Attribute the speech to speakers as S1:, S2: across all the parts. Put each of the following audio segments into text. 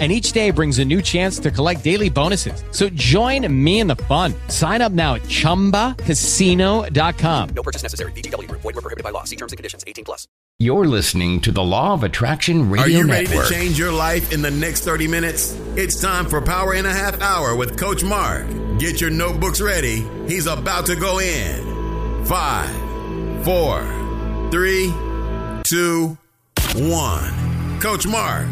S1: and each day brings a new chance to collect daily bonuses. So join me in the fun. Sign up now at ChumbaCasino.com.
S2: No purchase necessary. VGW. Void were prohibited by law. See terms and conditions. 18 plus.
S3: You're listening to the Law of Attraction Radio Network.
S4: Are you
S3: Network.
S4: ready to change your life in the next 30 minutes? It's time for Power in a Half Hour with Coach Mark. Get your notebooks ready. He's about to go in. Five, four, three, two, one. Coach Mark,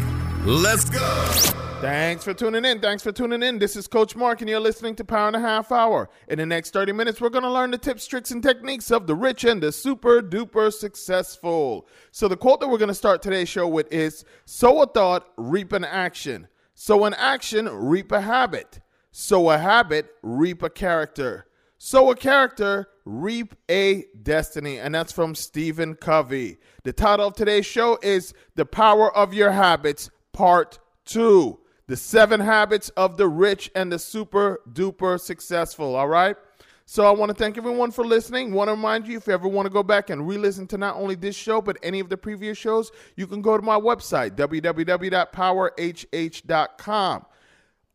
S4: let's go.
S5: Thanks for tuning in. Thanks for tuning in. This is Coach Mark, and you're listening to Power in a Half Hour. In the next 30 minutes, we're going to learn the tips, tricks, and techniques of the rich and the super duper successful. So, the quote that we're going to start today's show with is Sow a thought, reap an action. Sow an action, reap a habit. Sow a habit, reap a character. Sow a character, reap a destiny. And that's from Stephen Covey. The title of today's show is The Power of Your Habits, Part 2 the seven habits of the rich and the super duper successful. All right. So I want to thank everyone for listening. Want to remind you if you ever want to go back and re-listen to not only this show but any of the previous shows, you can go to my website www.powerhh.com.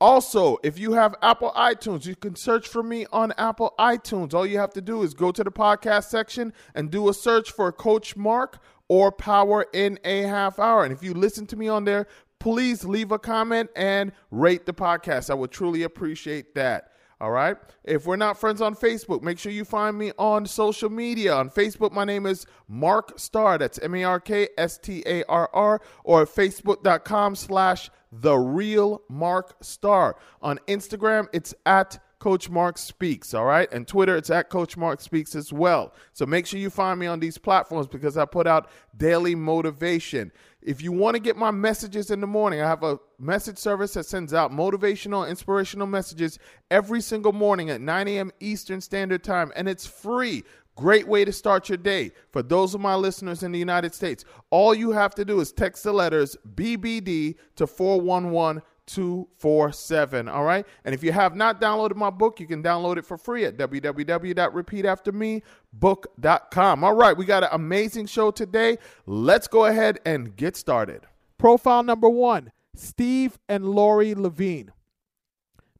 S5: Also, if you have Apple iTunes, you can search for me on Apple iTunes. All you have to do is go to the podcast section and do a search for Coach Mark or Power in a Half Hour. And if you listen to me on there, please leave a comment and rate the podcast. I would truly appreciate that. All right. If we're not friends on Facebook, make sure you find me on social media. On Facebook, my name is Mark Starr. That's M A R K S T A R R, or facebook.com slash the real Mark Starr. On Instagram, it's at Coach Mark Speaks, all right? And Twitter, it's at Coach Mark Speaks as well. So make sure you find me on these platforms because I put out daily motivation. If you want to get my messages in the morning, I have a message service that sends out motivational, inspirational messages every single morning at 9 a.m. Eastern Standard Time, and it's free. Great way to start your day. For those of my listeners in the United States, all you have to do is text the letters BBD to 411 247. All right. And if you have not downloaded my book, you can download it for free at www.repeataftermebook.com. All right. We got an amazing show today. Let's go ahead and get started. Profile number one Steve and Lori Leveen.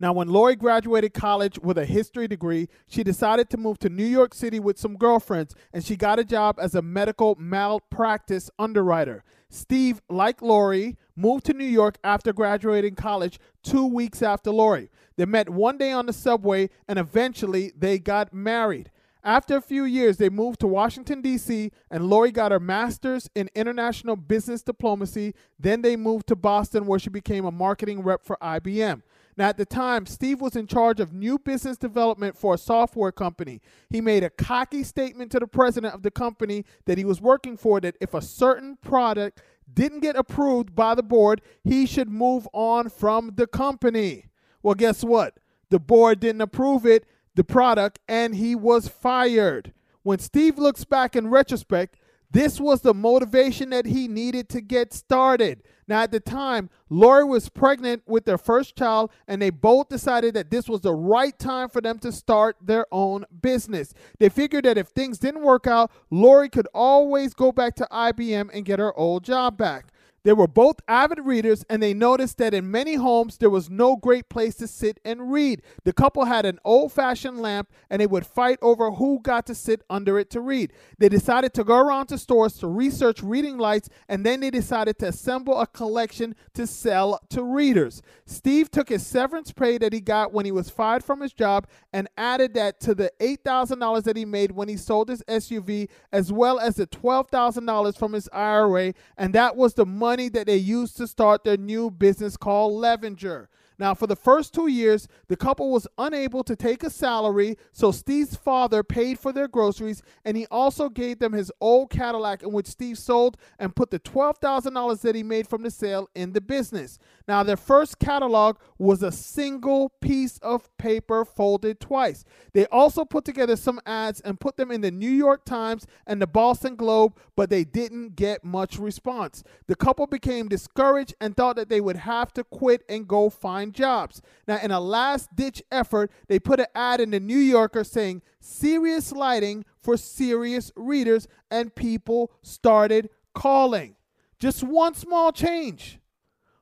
S5: Now, when Lori graduated college with a history degree, she decided to move to New York City with some girlfriends, and she got a job as a medical malpractice underwriter. Steve, like Lori, moved to New York after graduating college two weeks after Lori. They met one day on the subway, and eventually they got married. After a few years, they moved to Washington, D.C., and Lori got her master's in international business diplomacy. Then they moved to Boston, where she became a marketing rep for IBM. Now, at the time, Steve was in charge of new business development for a software company. He made a cocky statement to the president of the company that he was working for that if a certain product didn't get approved by the board, he should move on from the company. Well, guess what? The board didn't approve it, the product, and he was fired. When Steve looks back in retrospect, this was the motivation that he needed to get started. Now, at the time, Lori was pregnant with their first child, and they both decided that this was the right time for them to start their own business. They figured that if things didn't work out, Lori could always go back to IBM and get her old job back. They were both avid readers, and they noticed that in many homes there was no great place to sit and read. The couple had an old fashioned lamp, and they would fight over who got to sit under it to read. They decided to go around to stores to research reading lights, and then they decided to assemble a collection to sell to readers. Steve took his severance pay that he got when he was fired from his job and added that to the $8,000 that he made when he sold his SUV, as well as the $12,000 from his IRA, and that was the money money that they used to start their new business called Levenger. Now, for the first two years, the couple was unable to take a salary, so Steve's father paid for their groceries, and he also gave them his old Cadillac, in which Steve sold and put the $12,000 that he made from the sale in the business. Now, their first catalog was a single piece of paper folded twice. They also put together some ads and put them in the New York Times and the Boston Globe, but they didn't get much response. The couple became discouraged and thought that they would have to quit and go find jobs. Now, in a last ditch effort, they put an ad in the New Yorker saying, Serious lighting for serious readers, and people started calling. Just one small change.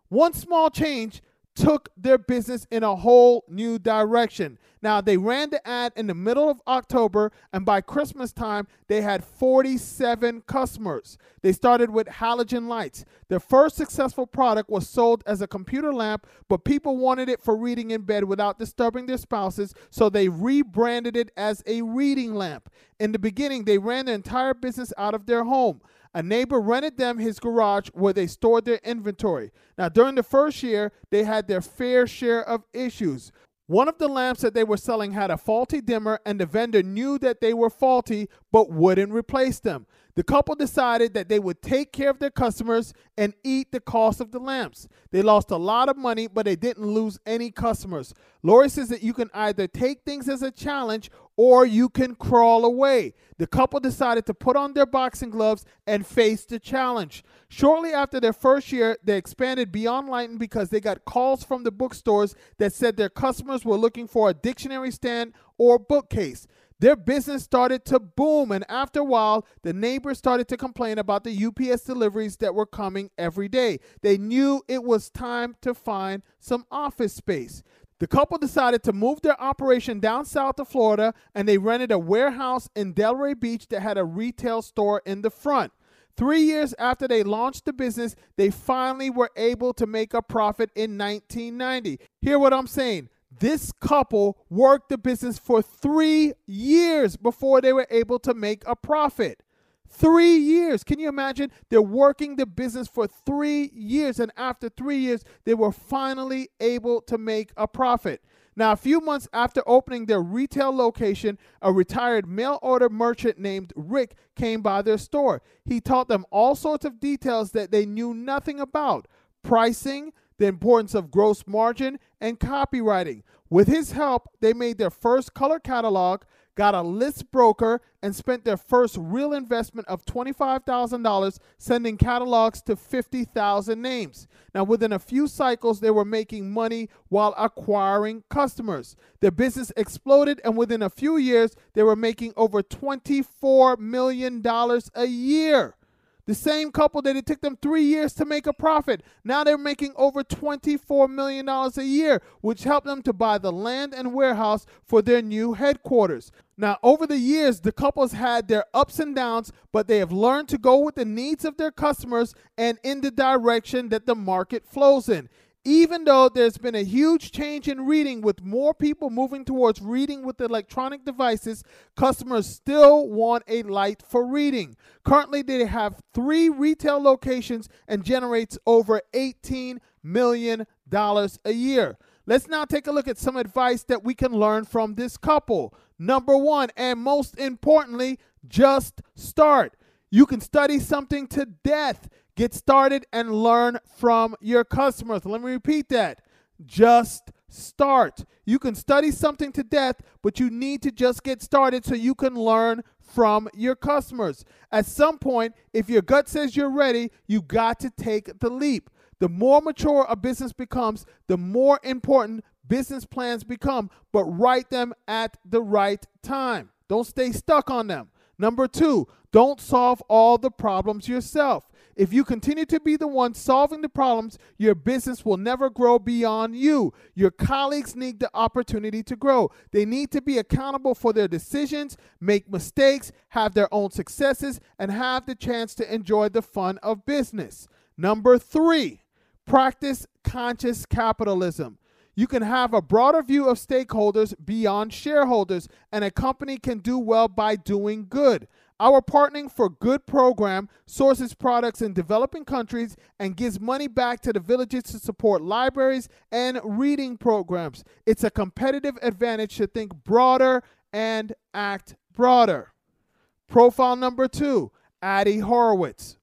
S5: One small change took their business in a whole new direction. Now, they ran the ad in the middle of October, and by Christmas time, they had 47 customers. They started with halogen lights. Their first successful product was sold as a computer lamp, but people wanted it for reading in bed without disturbing their spouses, so they rebranded it as a reading lamp. In the beginning, they ran their entire business out of their home. A neighbor rented them his garage where they stored their inventory. Now, during the first year, they had their fair share of issues. One of the lamps that they were selling had a faulty dimmer, and the vendor knew that they were faulty but wouldn't replace them. The couple decided that they would take care of their customers and eat the cost of the lamps. They lost a lot of money, but they didn't lose any customers. Lori says that you can either take things as a challenge or you can crawl away. The couple decided to put on their boxing gloves and face the challenge. Shortly after their first year, they expanded beyond lighting because they got calls from the bookstores that said their customers were looking for a dictionary stand or bookcase. Their business started to boom, and after a while, the neighbors started to complain about the UPS deliveries that were coming every day. They knew it was time to find some office space. The couple decided to move their operation down south to Florida and they rented a warehouse in Delray Beach that had a retail store in the front. Three years after they launched the business, they finally were able to make a profit in 1990. Hear what I'm saying? This couple worked the business for three years before they were able to make a profit. Three years. Can you imagine? They're working the business for three years, and after three years, they were finally able to make a profit. Now, a few months after opening their retail location, a retired mail order merchant named Rick came by their store. He taught them all sorts of details that they knew nothing about pricing, the importance of gross margin, and copywriting. With his help, they made their first color catalog, got a list broker, and spent their first real investment of $25,000 sending catalogs to 50,000 names. Now, within a few cycles, they were making money while acquiring customers. Their business exploded, and within a few years, they were making over $24 million a year. The same couple that it took them three years to make a profit. Now they're making over $24 million a year, which helped them to buy the land and warehouse for their new headquarters. Now, over the years, the couples had their ups and downs, but they have learned to go with the needs of their customers and in the direction that the market flows in even though there's been a huge change in reading with more people moving towards reading with electronic devices, customers still want a light for reading. Currently, they have three retail locations and generates over $18 million a year. Let's now take a look at some advice that we can learn from this couple. Number one, and most importantly, just start. You can study something to death. Get started and learn from your customers. Let me repeat that. Just start. You can study something to death, but you need to just get started so you can learn from your customers. At some point, if your gut says you're ready, you got to take the leap. The more mature a business becomes, the more important business plans become, but write them at the right time. Don't stay stuck on them. Number two, don't solve all the problems yourself. If you continue to be the one solving the problems, your business will never grow beyond you. Your colleagues need the opportunity to grow. They need to be accountable for their decisions, make mistakes, have their own successes, and have the chance to enjoy the fun of business. Number three, practice conscious capitalism. You can have a broader view of stakeholders beyond shareholders, and a company can do well by doing good. Our Partnering for Good program sources products in developing countries and gives money back to the villages to support libraries and reading programs. It's a competitive advantage to think broader and act broader. Profile number two Addie Horowitz.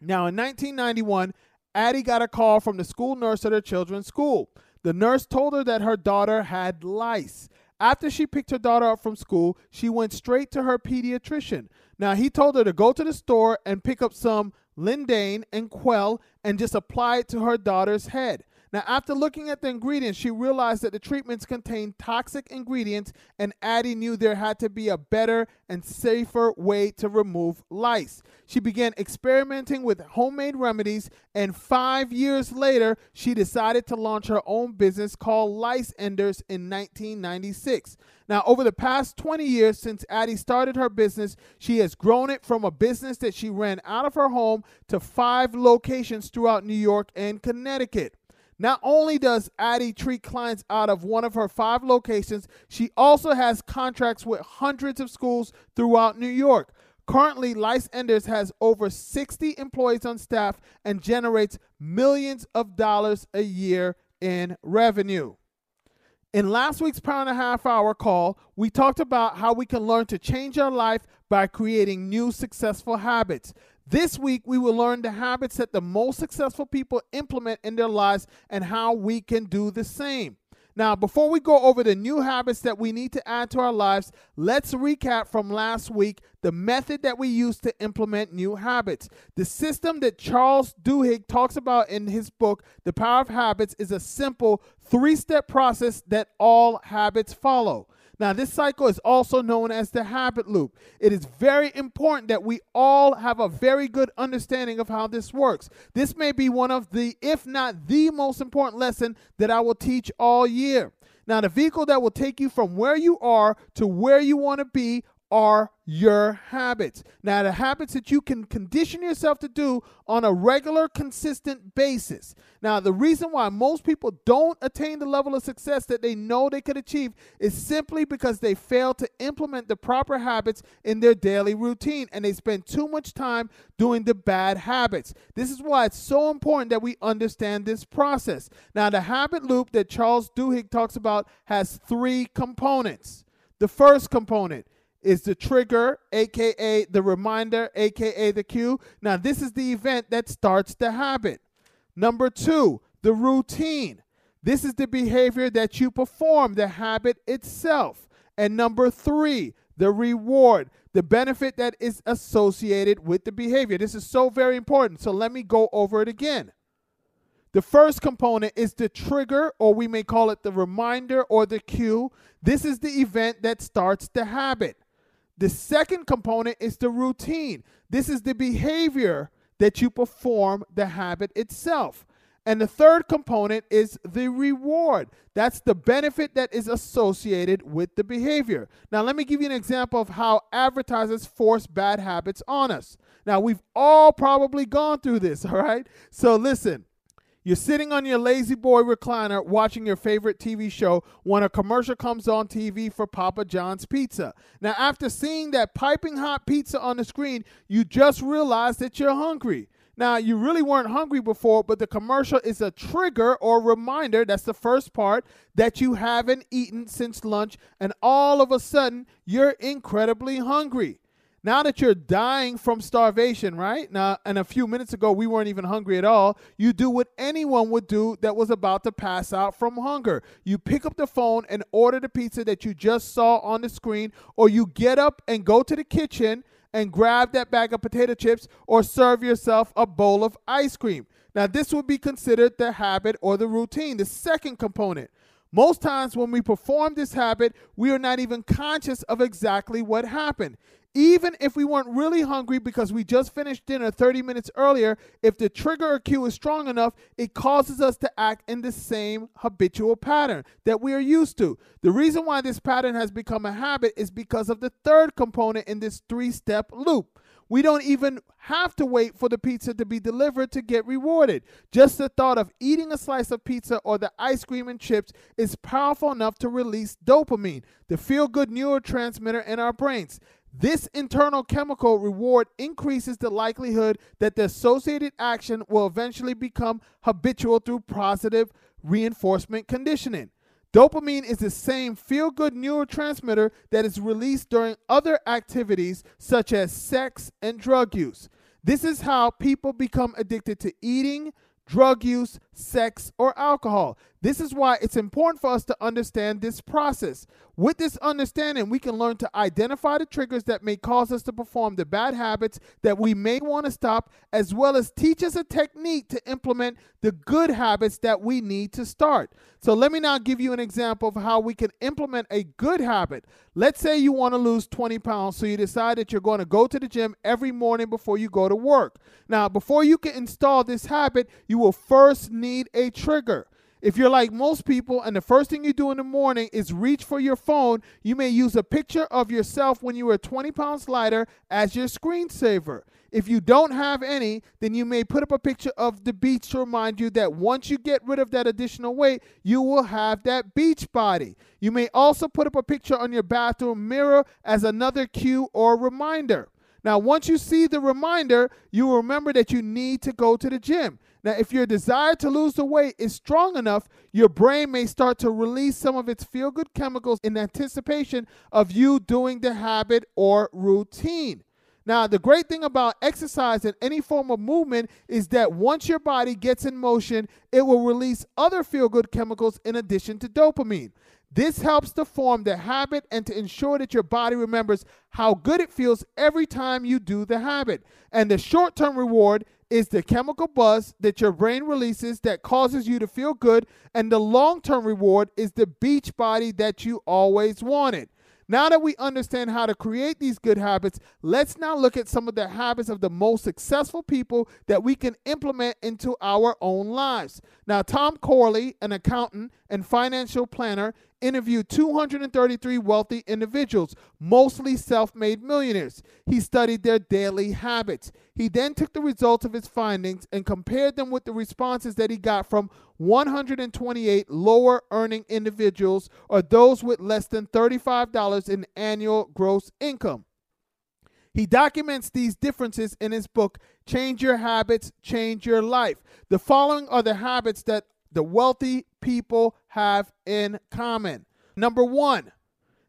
S5: Now, in 1991, Addie got a call from the school nurse at her children's school. The nurse told her that her daughter had lice. After she picked her daughter up from school, she went straight to her pediatrician. Now, he told her to go to the store and pick up some Lindane and Kwell and just apply it to her daughter's head. Now, after looking at the ingredients, she realized that the treatments contained toxic ingredients, and Addie knew there had to be a better and safer way to remove lice. She began experimenting with homemade remedies, and five years later, she decided to launch her own business called Lice Enders in 1996. Now, over the past 20 years since Addie started her business, she has grown it from a business that she ran out of her home to five locations throughout New York and Connecticut. Not only does Addie treat clients out of one of her five locations, she also has contracts with hundreds of schools throughout New York. Currently, Lice Enders has over 60 employees on staff and generates millions of dollars a year in revenue. In last week's power in a half hour call, we talked about how we can learn to change our life by creating new successful habits. This week, we will learn the habits that the most successful people implement in their lives and how we can do the same. Now, before we go over the new habits that we need to add to our lives, let's recap from last week the method that we use to implement new habits. The system that Charles Duhigg talks about in his book, The Power of Habits, is a simple three step process that all habits follow. Now, this cycle is also known as the habit loop. It is very important that we all have a very good understanding of how this works. This may be one of the, if not the most important lesson that I will teach all year. Now, the vehicle that will take you from where you are to where you want to be are your habits. Now, the habits that you can condition yourself to do on a regular, consistent basis. Now, the reason why most people don't attain the level of success that they know they could achieve is simply because they fail to implement the proper habits in their daily routine and they spend too much time doing the bad habits. This is why it's so important that we understand this process. Now, the habit loop that Charles Duhigg talks about has three components. The first component is the trigger, aka the reminder, aka the cue. Now, this is the event that starts the habit. Number two, the routine. This is the behavior that you perform, the habit itself. And number three, the reward, the benefit that is associated with the behavior. This is so very important. So let me go over it again. The first component is the trigger, or we may call it the reminder or the cue. This is the event that starts the habit. The second component is the routine. This is the behavior that you perform the habit itself. And the third component is the reward. That's the benefit that is associated with the behavior. Now, let me give you an example of how advertisers force bad habits on us. Now, we've all probably gone through this, all right? So, listen you're sitting on your La-Z-Boy recliner watching your favorite TV show when a commercial comes on TV for Papa John's Pizza. Now, after seeing that piping hot pizza on the screen, you just realize that you're hungry. Now, you really weren't hungry before, but the commercial is a trigger or reminder that's the first part that you haven't eaten since lunch, and all of a sudden, you're incredibly hungry now that you're dying from starvation, right? Now, and a few minutes ago, we weren't even hungry at all. You do what anyone would do that was about to pass out from hunger. You pick up the phone and order the pizza that you just saw on the screen, or you get up and go to the kitchen and grab that bag of potato chips or serve yourself a bowl of ice cream. Now, this would be considered the habit or the routine, the second component. Most times, when we perform this habit, we are not even conscious of exactly what happened even if we weren't really hungry because we just finished dinner 30 minutes earlier, if the trigger or cue is strong enough, it causes us to act in the same habitual pattern that we are used to. The reason why this pattern has become a habit is because of the third component in this three step loop. We don't even have to wait for the pizza to be delivered to get rewarded. Just the thought of eating a slice of pizza or the ice cream and chips is powerful enough to release dopamine, the feel good neurotransmitter in our brains. This internal chemical reward increases the likelihood that the associated action will eventually become habitual through positive reinforcement conditioning. Dopamine is the same feel good neurotransmitter that is released during other activities such as sex and drug use. This is how people become addicted to eating, drug use, sex, or alcohol. This is why it's important for us to understand this process. With this understanding, we can learn to identify the triggers that may cause us to perform the bad habits that we may want to stop, as well as teach us a technique to implement the good habits that we need to start. So, let me now give you an example of how we can implement a good habit. Let's say you want to lose 20 pounds, so you decide that you're going to go to the gym every morning before you go to work. Now, before you can install this habit, you will first need a trigger. If you're like most people and the first thing you do in the morning is reach for your phone, you may use a picture of yourself when you were 20 pounds lighter as your screensaver. If you don't have any, then you may put up a picture of the beach to remind you that once you get rid of that additional weight, you will have that beach body. You may also put up a picture on your bathroom mirror as another cue or reminder. Now, once you see the reminder, you will remember that you need to go to the gym. Now, if your desire to lose the weight is strong enough, your brain may start to release some of its feel good chemicals in anticipation of you doing the habit or routine. Now, the great thing about exercise and any form of movement is that once your body gets in motion, it will release other feel good chemicals in addition to dopamine. This helps to form the habit and to ensure that your body remembers how good it feels every time you do the habit. And the short term reward is the chemical buzz that your brain releases that causes you to feel good. And the long term reward is the beach body that you always wanted. Now that we understand how to create these good habits, let's now look at some of the habits of the most successful people that we can implement into our own lives. Now, Tom Corley, an accountant and financial planner, interviewed 233 wealthy individuals, mostly self made millionaires. He studied their daily habits. He then took the results of his findings and compared them with the responses that he got from 128 lower earning individuals or those with less than $35 in annual gross income. He documents these differences in his book, Change Your Habits, Change Your Life. The following are the habits that the wealthy people have in common. Number one,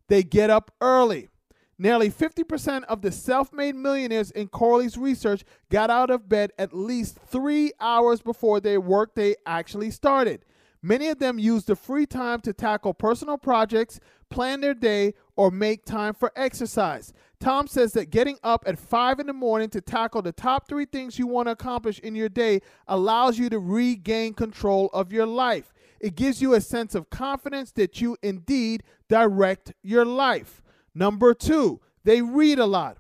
S5: they get up early. Nearly 50% of the self made millionaires in Corley's research got out of bed at least three hours before their workday actually started. Many of them use the free time to tackle personal projects, plan their day, or make time for exercise. Tom says that getting up at 5 in the morning to tackle the top three things you want to accomplish in your day allows you to regain control of your life. It gives you a sense of confidence that you indeed direct your life. Number two, they read a lot.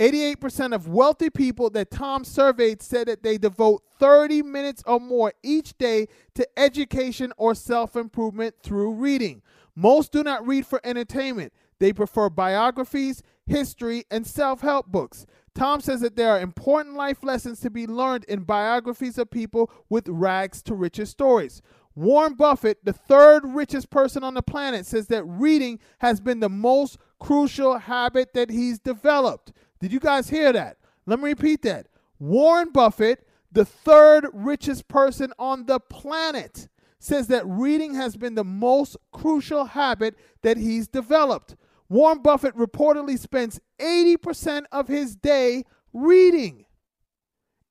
S5: 88% of wealthy people that Tom surveyed said that they devote 30 minutes or more each day to education or self improvement through reading. Most do not read for entertainment, they prefer biographies, history, and self help books. Tom says that there are important life lessons to be learned in biographies of people with rags to riches stories. Warren Buffett, the third richest person on the planet, says that reading has been the most crucial habit that he's developed. Did you guys hear that? Let me repeat that. Warren Buffett, the third richest person on the planet, says that reading has been the most crucial habit that he's developed. Warren Buffett reportedly spends 80% of his day reading.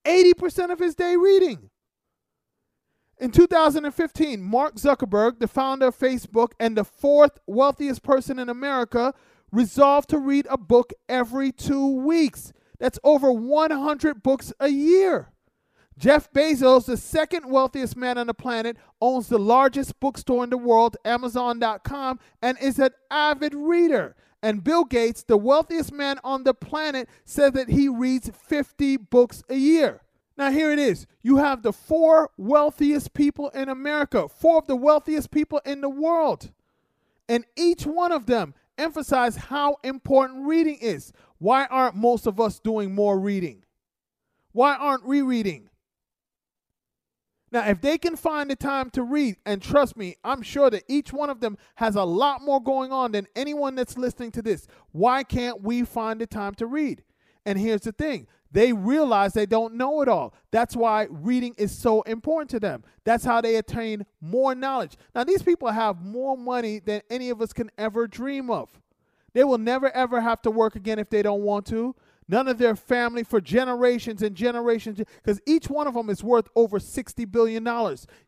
S5: 80% of his day reading. In 2015, Mark Zuckerberg, the founder of Facebook and the fourth wealthiest person in America, resolved to read a book every two weeks. That's over 100 books a year. Jeff Bezos, the second wealthiest man on the planet, owns the largest bookstore in the world, Amazon.com, and is an avid reader. And Bill Gates, the wealthiest man on the planet, says that he reads 50 books a year. Now, here it is. You have the four wealthiest people in America, four of the wealthiest people in the world. And each one of them emphasize how important reading is. Why aren't most of us doing more reading? Why aren't we reading? Now, if they can find the time to read, and trust me, I'm sure that each one of them has a lot more going on than anyone that's listening to this. Why can't we find the time to read? And here's the thing they realize they don't know it all. That's why reading is so important to them. That's how they attain more knowledge. Now, these people have more money than any of us can ever dream of. They will never, ever have to work again if they don't want to. None of their family for generations and generations, because each one of them is worth over $60 billion.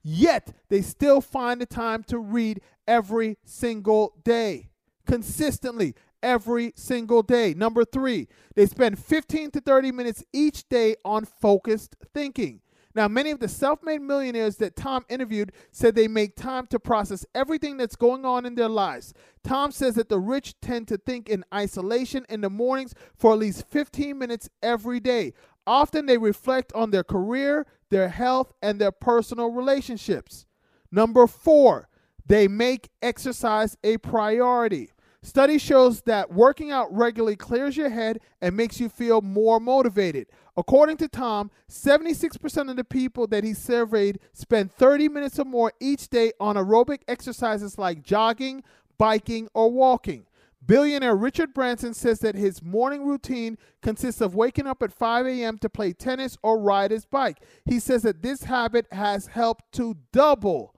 S5: Yet, they still find the time to read every single day, consistently every single day. Number three, they spend 15 to 30 minutes each day on focused thinking. Now, many of the self made millionaires that Tom interviewed said they make time to process everything that's going on in their lives. Tom says that the rich tend to think in isolation in the mornings for at least 15 minutes every day. Often they reflect on their career, their health, and their personal relationships. Number four, they make exercise a priority. Study shows that working out regularly clears your head and makes you feel more motivated. According to Tom, 76% of the people that he surveyed spend 30 minutes or more each day on aerobic exercises like jogging, biking, or walking. Billionaire Richard Branson says that his morning routine consists of waking up at 5 a.m. to play tennis or ride his bike. He says that this habit has helped to double,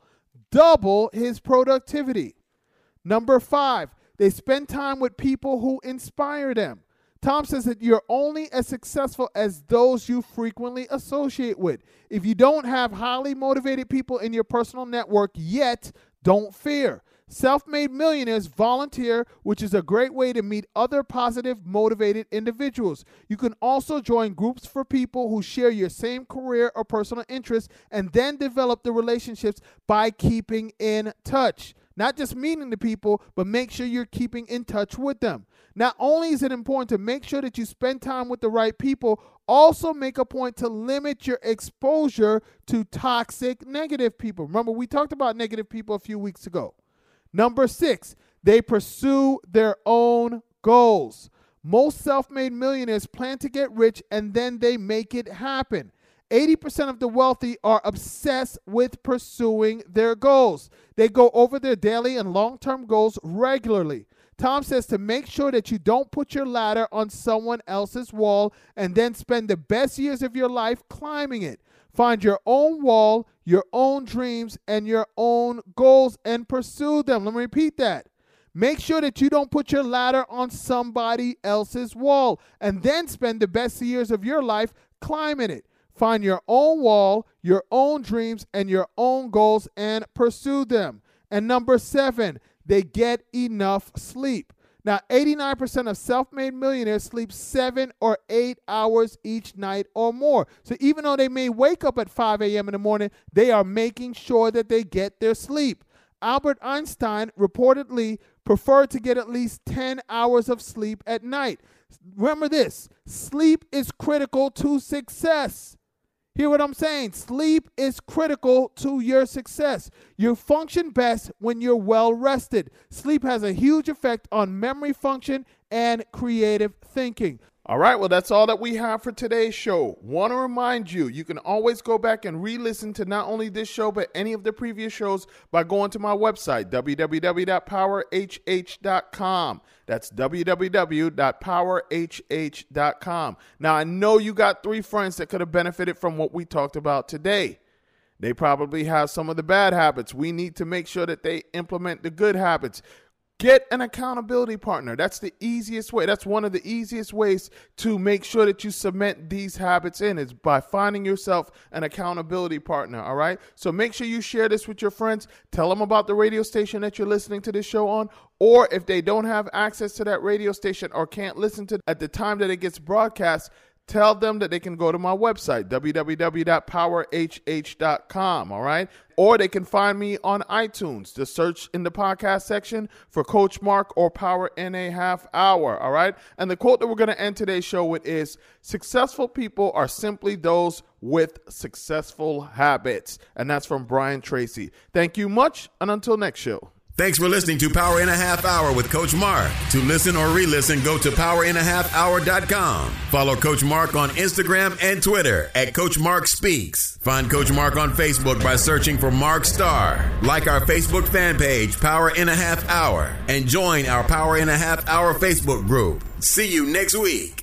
S5: double his productivity. Number five, they spend time with people who inspire them. Tom says that you're only as successful as those you frequently associate with. If you don't have highly motivated people in your personal network yet, don't fear. Self made millionaires volunteer, which is a great way to meet other positive, motivated individuals. You can also join groups for people who share your same career or personal interests and then develop the relationships by keeping in touch. Not just meeting the people, but make sure you're keeping in touch with them. Not only is it important to make sure that you spend time with the right people, also make a point to limit your exposure to toxic negative people. Remember, we talked about negative people a few weeks ago. Number six, they pursue their own goals. Most self made millionaires plan to get rich and then they make it happen. 80% of the wealthy are obsessed with pursuing their goals. They go over their daily and long term goals regularly. Tom says to make sure that you don't put your ladder on someone else's wall and then spend the best years of your life climbing it. Find your own wall, your own dreams, and your own goals and pursue them. Let me repeat that. Make sure that you don't put your ladder on somebody else's wall and then spend the best years of your life climbing it. Find your own wall, your own dreams, and your own goals and pursue them. And number seven, they get enough sleep. Now, 89% of self made millionaires sleep seven or eight hours each night or more. So, even though they may wake up at 5 a.m. in the morning, they are making sure that they get their sleep. Albert Einstein reportedly preferred to get at least 10 hours of sleep at night. Remember this sleep is critical to success. Hear what I'm saying? Sleep is critical to your success. You function best when you're well rested. Sleep has a huge effect on memory function and creative thinking. All right, well, that's all that we have for today's show. Want to remind you, you can always go back and re listen to not only this show, but any of the previous shows by going to my website, www.powerhh.com. That's www.powerhh.com. Now, I know you got three friends that could have benefited from what we talked about today. They probably have some of the bad habits. We need to make sure that they implement the good habits. Get an accountability partner. That's the easiest way. That's one of the easiest ways to make sure that you cement these habits in is by finding yourself an accountability partner. All right. So make sure you share this with your friends. Tell them about the radio station that you're listening to this show on. Or if they don't have access to that radio station or can't listen to at the time that it gets broadcast, tell them that they can go to my website, www.powerhh.com, all right? Or they can find me on iTunes. Just search in the podcast section for Coach Mark or Power in a Half Hour, all right? And the quote that we're going to end today's show with is Successful people are simply those with successful habits. And that's from Brian Tracy. Thank you much, and until next show.
S4: Thanks for listening to Power in a Half Hour with Coach Mark. To listen or re-listen, go to powerinahalfhour.com. Follow Coach Mark on Instagram and Twitter at Coach Mark Speaks. Find Coach Mark on Facebook by searching for Mark Starr. Like our Facebook fan page, Power in a Half Hour, and join our Power in a Half Hour Facebook group. See you next week.